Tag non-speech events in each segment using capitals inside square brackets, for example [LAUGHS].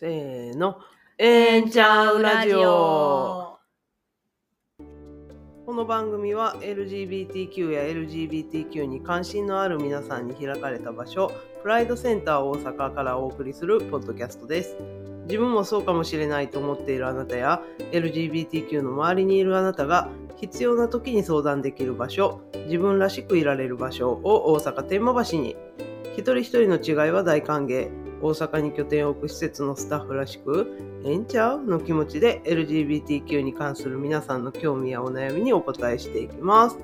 せーの。えんちゃうラジオ。この番組は LGBTQ や LGBTQ に関心のある皆さんに開かれた場所、プライドセンター大阪からお送りするポッドキャストです。自分もそうかもしれないと思っているあなたや LGBTQ の周りにいるあなたが必要な時に相談できる場所、自分らしくいられる場所を大阪天満橋に一人一人の違いは大歓迎。大阪に拠点を置く施設のスタッフらしく、ええんちゃう？の気持ちで LGBTQ に関する皆さんの興味やお悩みにお答えしていきます。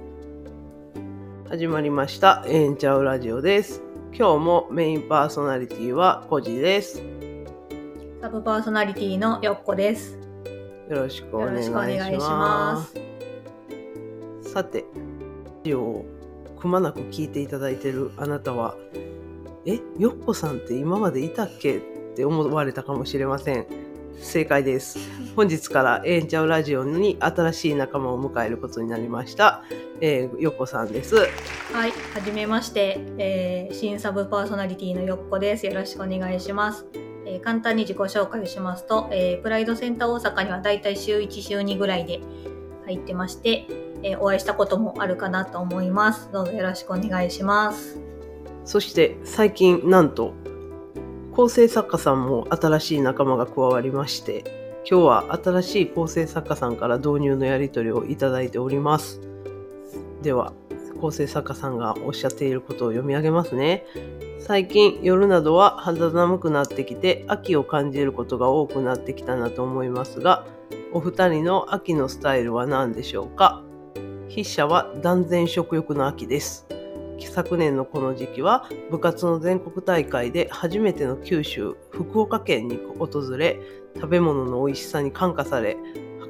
始まりました。ええんちゃうラジオです。今日もメインパーソナリティはコジです。サブパーソナリティのよっこです。よろしくお願いししくお願いしま。す。さて、ラジオをくまなく聞いていただいているあなたは、え、よっこさんって今までいたっけ？って思われたかもしれません。正解です。[LAUGHS] 本日からえんちゃうラジオに新しい仲間を迎えることになりました。えー、よっこさんです。はい、はじめまして、えー新サブパーソナリティのよっこです。よろしくお願いします。えー簡単に自己紹介をしますと、えープライドセンター大阪にはだいたい週1、週2ぐらいで入ってまして、えーお会いしたこともあるかなと思います。どうぞよろしくお願いします。そして最近なんと構成作家さんも新しい仲間が加わりまして今日は新しい構成作家さんから導入のやり取りをいただいております。では構成作家さんがおっしゃっていることを読み上げますね。最近夜などは肌寒くなってきて秋を感じることが多くなってきたなと思いますがお二人の秋のスタイルは何でしょうか？筆者は断然食欲の秋です。昨年のこの時期は部活の全国大会で初めての九州福岡県に訪れ食べ物の美味しさに感化され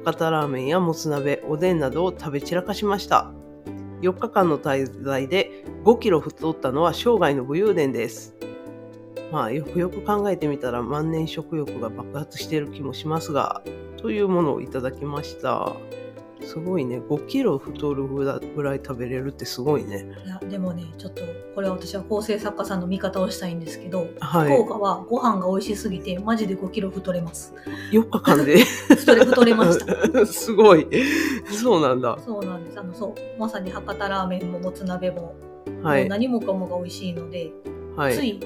博多ラーメンやもつ鍋おでんなどを食べ散らかしました。4日間の滞在で5キロ太ったのは生涯の武勇伝です。まあよくよく考えてみたら万年食欲が爆発している気もしますがというものをいただきました。すごいね。5キロ太るぐらい食べれるってすごいね。いや、でもね、ちょっと、これは私は構成作家さんの味方をしたいんですけど、はい。福岡はご飯が美味しすぎて、マジで5キロ太れます。4日間で。太れ、太れました。[LAUGHS] すごい。そうなんだ。そうなんです。あの、そう。まさに博多ラーメンももつ鍋も、はい。何もかもが美味しいので、はい。つい、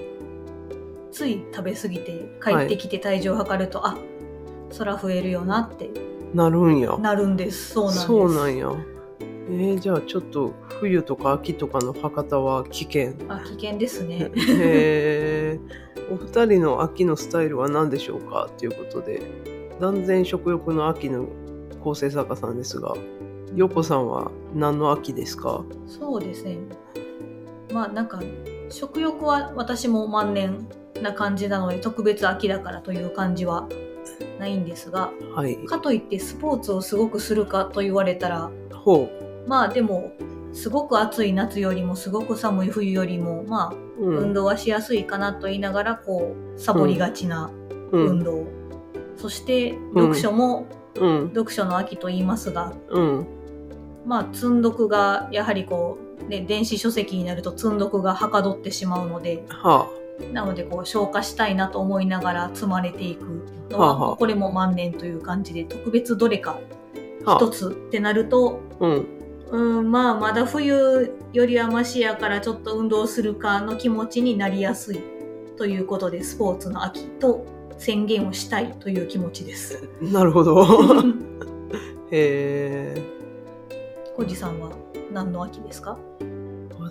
つい食べ過ぎて、帰ってきて体重を測ると、あ、そら増えるよなってなるんやなるんです。そうなんです。そうなんやえー、じゃあちょっと冬とか秋とかの博多は危険あ、危険ですね。へえお二人の秋のスタイルは何でしょうか？ということで断然食欲の秋の構成作家さんですがよこさんは何の秋ですか？そうですね。まあなんか食欲は私も万年な感じなので特別秋だからという感じはないんですがはい。かといってスポーツをすごくするかと言われたらほまあでもすごく暑い夏よりもすごく寒い冬よりもまあう、うん、運動はしやすいかなと言いながらこうサボりがちなうん。運動、そして読書もうん。読書の秋と言いますがうん。まあ積んどくがやはりこう、ね、電子書籍になると積んどくがはかどってしまうのではなのでこう消化したいなと思いながら積まれていくのは、はあはあ。これも万年という感じで特別どれか一つってなるとあうん。うんまあまだ冬よりはマシやからちょっと運動するかの気持ちになりやすいということでスポーツの秋と宣言をしたいという気持ちです。[LAUGHS] なるほど。[LAUGHS] へえ。小路さんは何の秋ですか？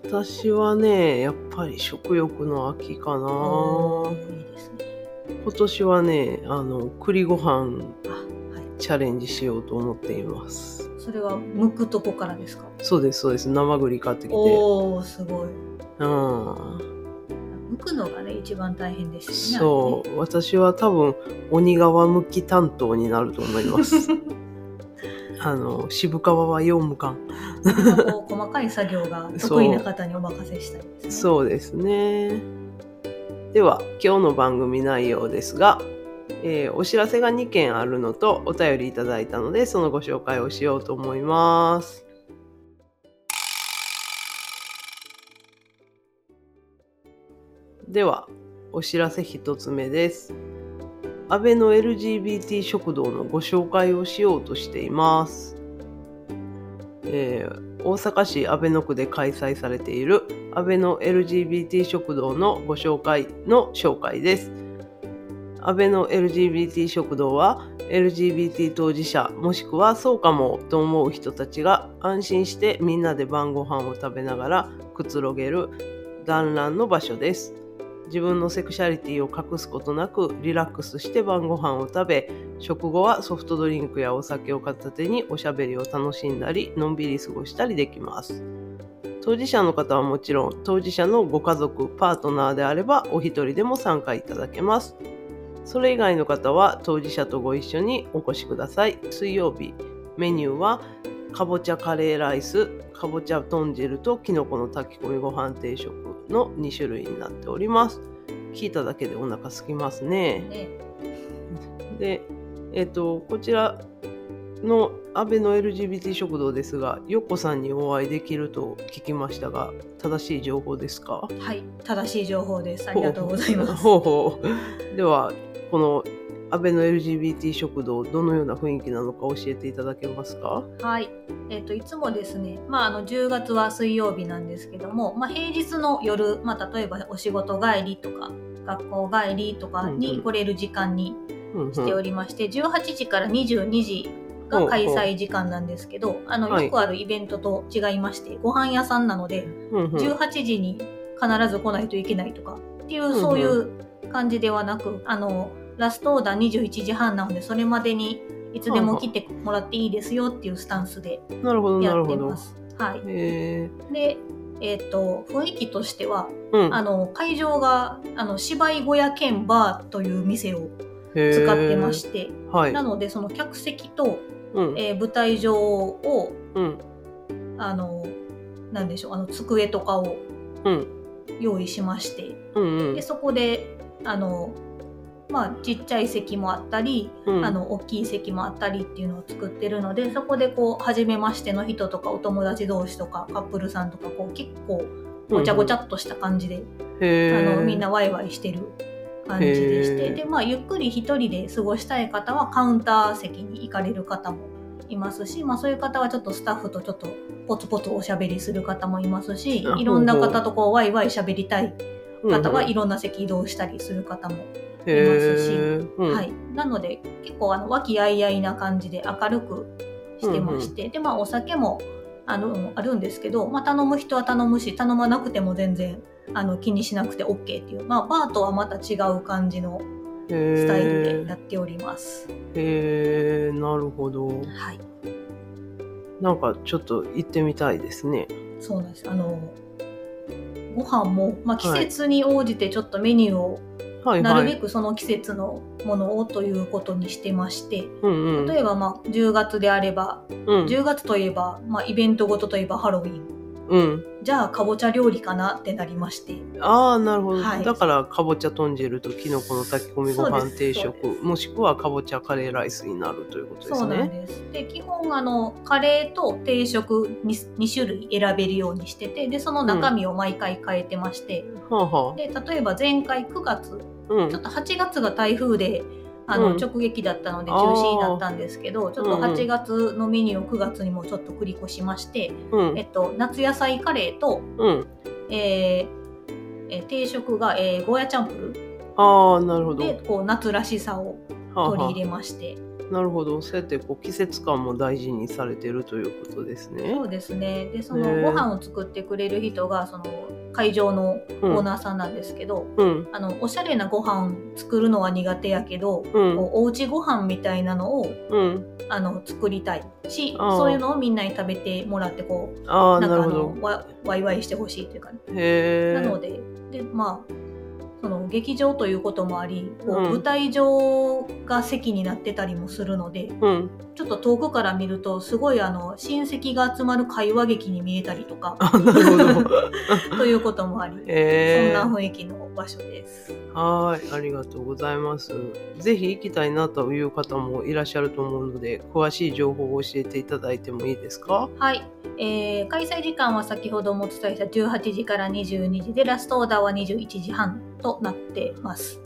私はねやっぱり食欲の秋かな。いいですね。今年はねあの栗ご飯あはい。チャレンジしようと思っています。それは剥くとこからですか？そうですそうです。生栗買ってきて。おおすごい。うん。剥くのがね一番大変ですよねそう。私は多分鬼皮むき担当になると思います [LAUGHS] あの渋皮はようむかんあれねこう細かい作業が得意な方にお任せしたいですねそうですね。では、今日の番組内容ですが、えーお知らせが2件あるのとお便りいただいたので、そのご紹介をしようと思います。では、お知らせ1つ目です。安倍の LGBT 食堂のご紹介をしようとしています。えー大阪市阿倍野区で開催されている安倍の LGBT 食堂のご紹介の紹介です。安倍の LGBT 食堂は LGBT 当事者もしくはそうかもと思う人たちが安心してみんなで晩ご飯を食べながらくつろげる団らんの場所です。自分のセクシャリティを隠すことなくリラックスして晩ご飯を食べ食後はソフトドリンクやお酒を片手におしゃべりを楽しんだりのんびり過ごしたりできます。当事者の方はもちろん当事者のご家族パートナーであればお一人でも参加いただけます。それ以外の方は当事者とご一緒にお越しください。水曜日メニューはかぼちゃカレーライスかぼちゃ豚汁ときのこの炊き込みご飯定食の2種類になっております。聞いただけでお腹すきますね。ねで、えっ、と、こちらの安倍の LGBT 食堂ですが、よっこさんにお会いできると聞きましたが、正しい情報ですか？はい、正しい情報です。ありがとうございます。ほうほう。では、この安倍の LGBT 食堂、どのような雰囲気なのか教えていただけますか？はい、えっ、といつもですね、まああの10月は水曜日なんですけども、まあ平日の夜、まあ例えばお仕事帰りとか学校帰りとかに来れる時間にしておりまして、18時から22時が開催時間なんですけど、あのはい。よくあるイベントと違いまして、ご飯屋さんなので、うんうん。18時に必ず来ないといけないとかっていう、そういう感じではなく、あのラストオーダー21時半なのでそれまでにいつでも来てもらっていいですよっていうスタンスでや。ってます。はい、へで、えっと雰囲気としてはーうん。あの会場があの芝居小屋兼バーという店を使ってまして、はい。なのでその客席と、うん。えー舞台上をうん。あのなんでしょうあの机とかをうん。用意しましてうんうん。でそこであのまあちっちゃい席もあったり、うん。あの大きい席もあったりっていうのを作ってるのでそこでこう初めましての人とかお友達同士とかカップルさんとかこう結構ごちゃごちゃっとした感じで、へー。あのみんなワイワイしてる感じでしてで、まあ、ゆっくり一人で過ごしたい方はカウンター席に行かれる方もいますし、まあ、そういう方はちょっとスタッフとちょっとポツポツおしゃべりする方もいますしあいろんな方とこうワイワイしゃべりたい方はうんうん。いろんな席移動したりする方もへいますしー。うん。はい、なので結構あの和気あいあいな感じで明るくしてまして、でまあお酒もあのあるんですけど、まあ、頼む人は頼むし頼まなくても全然あの気にしなくて OK っていう、まあ、バーとはまた違う感じのスタイルでやっております。へえなるほど。はい、なんかちょっと行ってみたいですね。そうなんです。あのご飯も、まあ、季はい節に応じてちょっとメニューをはいなるべはいくその季節のものをということにしてましてうんうん。例えばまあ10月であればうん。10月といえば、まあ、イベントごとといえばハロウィンうん。じゃあかぼちゃ料理かなってなりまして。ああなるほど、はい。だからかぼちゃ豚汁ときのこの炊き込みご飯定食。もしくはかぼちゃカレーライスになるということですそうなんねです。で基本あのカレーと定食 2, 2種類選べるようにしててでその中身を毎回変えてまして、はあはあ。で例えば前回9月うん。ちょっと8月が台風であの、うん。直撃だったので中止になったんですけどちょっとうんうん。8月のメニューを9月にもちょっと繰り越しまして、うん。えっと、夏野菜カレーと、うん。えーえー定食が、えーゴーヤチャンプル。ああなるほど。でこう夏らしさを取り入れまして、なるほど。そうやってこう季節感も大事にされてるということですね。そうですね。でそのご飯を作ってくれる人がその会場のオーナーさんなんですけど、うん。あのおしゃれなご飯作るのは苦手やけど、うん。こうおうちご飯みたいなのをうん。あの作りたいしそういうのをみんなに食べてもらってこうなんかあのわワイワイしてほしいというか、へえなのででまあその劇場ということもありこううん。舞台上が席になってたりもするので、うん。ちょっと遠くから見るとすごいあの親戚が集まる会話劇に見えたりとかあなるほど。[LAUGHS] ということもあり、へえそんな雰囲気の場所です。はい、ありがとうございます。ぜひ行きたいなという方もいらっしゃると思うので、詳しい情報を教えていただいてもいいですか？はい、えー開催時間は先ほどもお伝えした18時から22時でラストオーダーは21時半ととなってます。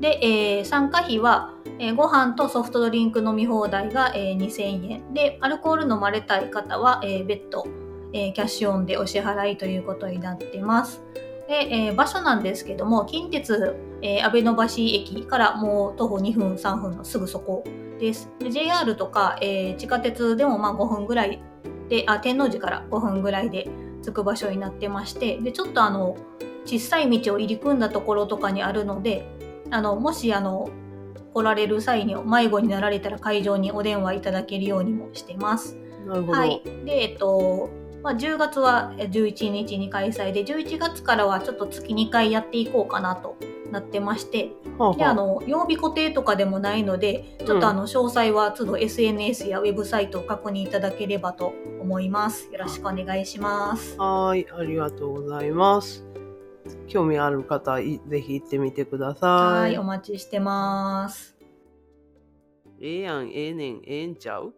で、えー参加費は、えーご飯とソフトドリンク飲み放題が、えー2000円でアルコール飲まれたい方は、えー別途、えーキャッシュオンでお支払いということになってます。で、えー場所なんですけども近鉄、えー、安倍野橋駅からもう徒歩2分3分のすぐそこです。で JR とか、えー地下鉄でもまあ5分ぐらいであ天王寺から5分ぐらいで着く場所になってましてでちょっとあの小さい道を入り組んだところとかにあるのであのもしあの来られる際に迷子になられたら会場にお電話いただけるようにもしてます。はい。で、えっと、まあ、10月はえ11日に開催で、11月からはちょっと月2回やっていこうかなとなってまして、はあはあで、あの、曜日固定とかでもないので、ちょっとあの、詳細は都度 SNS やウェブサイトを確認いただければと思います。よろしくお願いします。はーい、ありがとうございます。興味ある方、いぜひ行ってみてください。はい、お待ちしてます。ええやん、ええねん、ええんちゃう？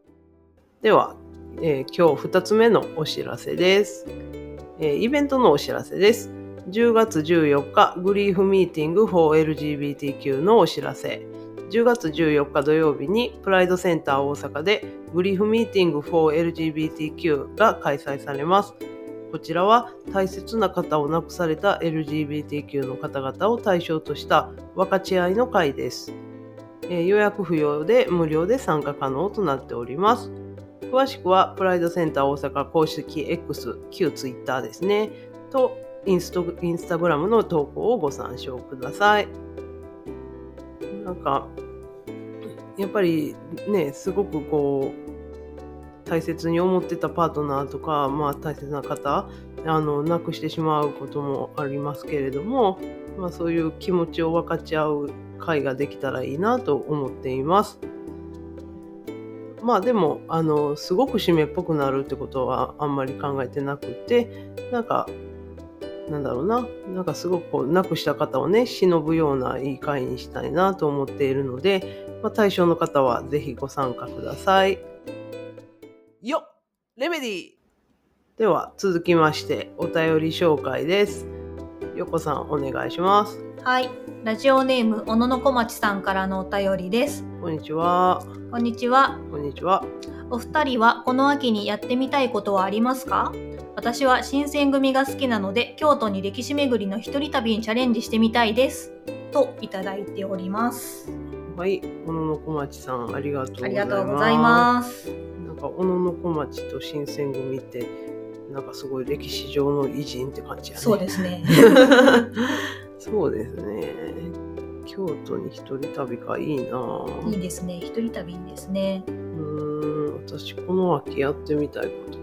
では、えー今日2つ目のお知らせです、えーイベントのお知らせです。10月14日、グリーフミーティング for LGBTQ のお知らせ。10月14日土曜日にプライドセンター大阪でグリーフミーティング for LGBTQ が開催されます。こちらは大切な方を亡くされた LGBTQ の方々を対象とした分かち合いの会です。えー予約不要で無料で参加可能となっております。詳しくはプライドセンター大阪公式 X、旧 Twitter ですね、とインストインスタグラムの投稿をご参照ください。なんか、やっぱりね、すごくこう、大切に思ってたパートナーとか、まあ大切な方、あの、亡くしてしまうこともありますけれども、まあそういう気持ちを分かち合う会ができたらいいなと思っています。まあでも、あの、すごく締めっぽくなるってことはあんまり考えてなくて、なんか、なんだろうな、なんかすごくこう、亡くした方をね、忍ぶようないい会にしたいなと思っているので、まあ、対象の方はぜひご参加ください。よっレメディでは続きましてお便り紹介です。よこさんお願いします。はい。ラジオネーム、小野の小町さんからのお便りです。こんにちは。こんにちは。こんにちは。お二人はこの秋にやってみたいことはありますか？私は新選組が好きなので京都に歴史巡りの一人旅にチャレンジしてみたいですといただいておりますはい、小野の小町さんありがとうござありいます。なんか小野の小町と新選組ってなんかすごい歴史上の偉人って感じやね。そうですね [LAUGHS] そうですね。京都に一人旅かいいな。いいですね一人旅いいですねうーん、私この秋やってみたいこと。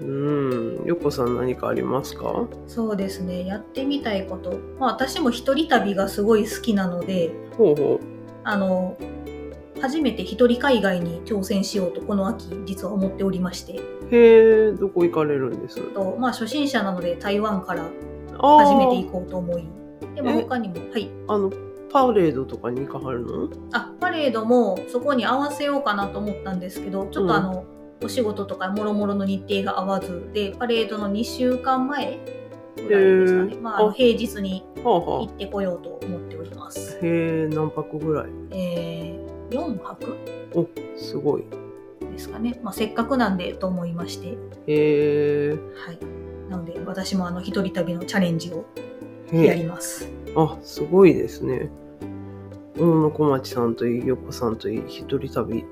うーん、よこさん何かありますか？そうですねやってみたいこと、まあ、私も一人旅がすごい好きなのでほうほあの初めて一人海外に挑戦しようとこの秋実は思っておりまして。う。へえ、どこ行かれるんです？と、まあ、初心者なので台湾からあ初めて行ーこうと思いでもえ？他にもはい。あの、パレードとかに行かはるの？あパレードもそこに合わせようかなと思ったんですけどちょっとあの、お仕事とかもろもろの日程が合わずでパレードの2週間前ぐらいですかね、まあ、平日に行ってこようと思っております。あ。へえ、何泊ぐらい？えー、4泊？お、すごい。ですかね、まあ、せっかくなんでと思いまして、へえ、はい、なので私もあの一人旅のチャレンジをやります。あ、すごいですね。小野の小町さんといい、横さんといい、一人旅。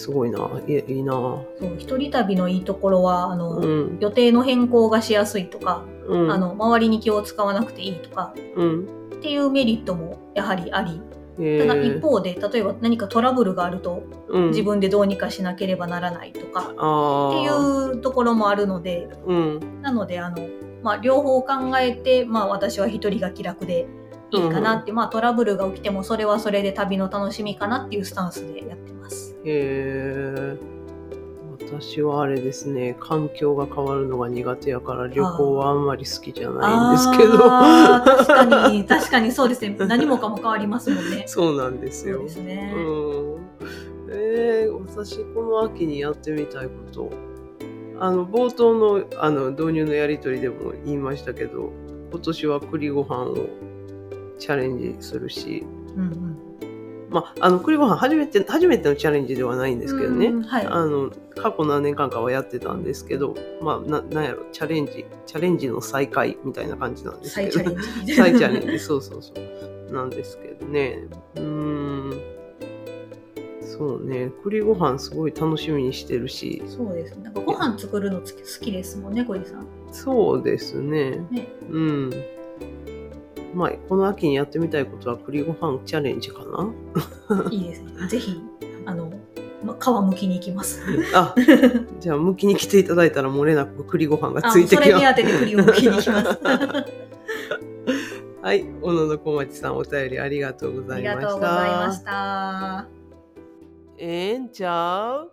すごいな。いいいいな。そう一人旅のいいところはあの、うん。予定の変更がしやすいとか、うん。あの周りに気を使わなくていいとかうん。っていうメリットもやはりありへただ一え。方で例えば何かトラブルがあるとうん、自分でどうにかしなければならないとかあってーいうところもあるのでうん。なのであの、まあ、両方考えて、まあ、私は一人が気楽でいいかなって、まあ、トラブルが起きてもそれはそれで旅の楽しみかなっていうスタンスでやってます。へえ。私はあれですね、環境が変わるのが苦手やから旅行はあんまり好きじゃないんですけど。確かに確かにそうですね [LAUGHS] 何もかも変わりますもんね。そうなんですよ。そうですね。うん。えー、私この秋にやってみたいこと。あの冒頭のあの導入のやり取りでも言いましたけど、今年は栗ご飯をチャレンジするし、うんうん。まあ、あの栗ご飯初めて初めてのチャレンジではないんですけどね、うんはい。あの過去何年間かはやってたんですけど、まあ、ななんやろチャレンジチャレンジの再開みたいな感じなんですけど。[LAUGHS] 再チャレンジ。そうそうそう。なんですけどね。うーん。そうね。栗ご飯すごい楽しみにしてるし。そうです。ね。なんかご飯作るの好きですもんね、小井さん。そうですね。ね。うんまあこの秋にやってみたいことは栗ご飯チャレンジかな？[LAUGHS] いいですね。ぜひ、あの、ま、皮むきに行きます。あじゃあ向きに来ていただいたら漏れなく栗ご飯があついてそれ目きます当てで栗をむきに行きます。[LAUGHS] はい小野の小町さんお便りありがとうごありざいましたがとうございました。ええんちゃう？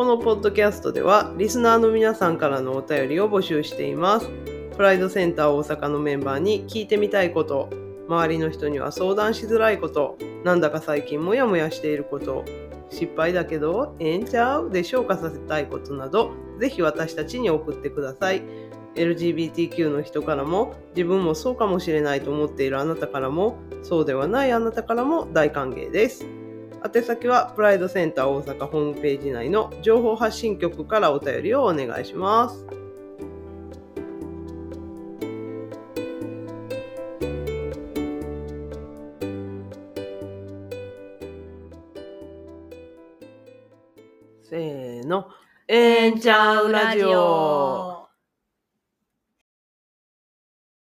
このポッドキャストではリスナーの皆さんからのお便りを募集しています。プライドセンター大阪のメンバーに聞いてみたいこと、周りの人には相談しづらいこと、なんだか最近モヤモヤしていること、失敗だけどええんちゃうで消化させたいことなど、ぜひ私たちに送ってください。LGBTQ の人からも自分もそうかもしれないと思っているあなたからもそうではないあなたからも大歓迎です宛先はプライドセンター大阪ホームページ内の情報発信局からお便りをお願いします。せーの。えんちゃうラジオ。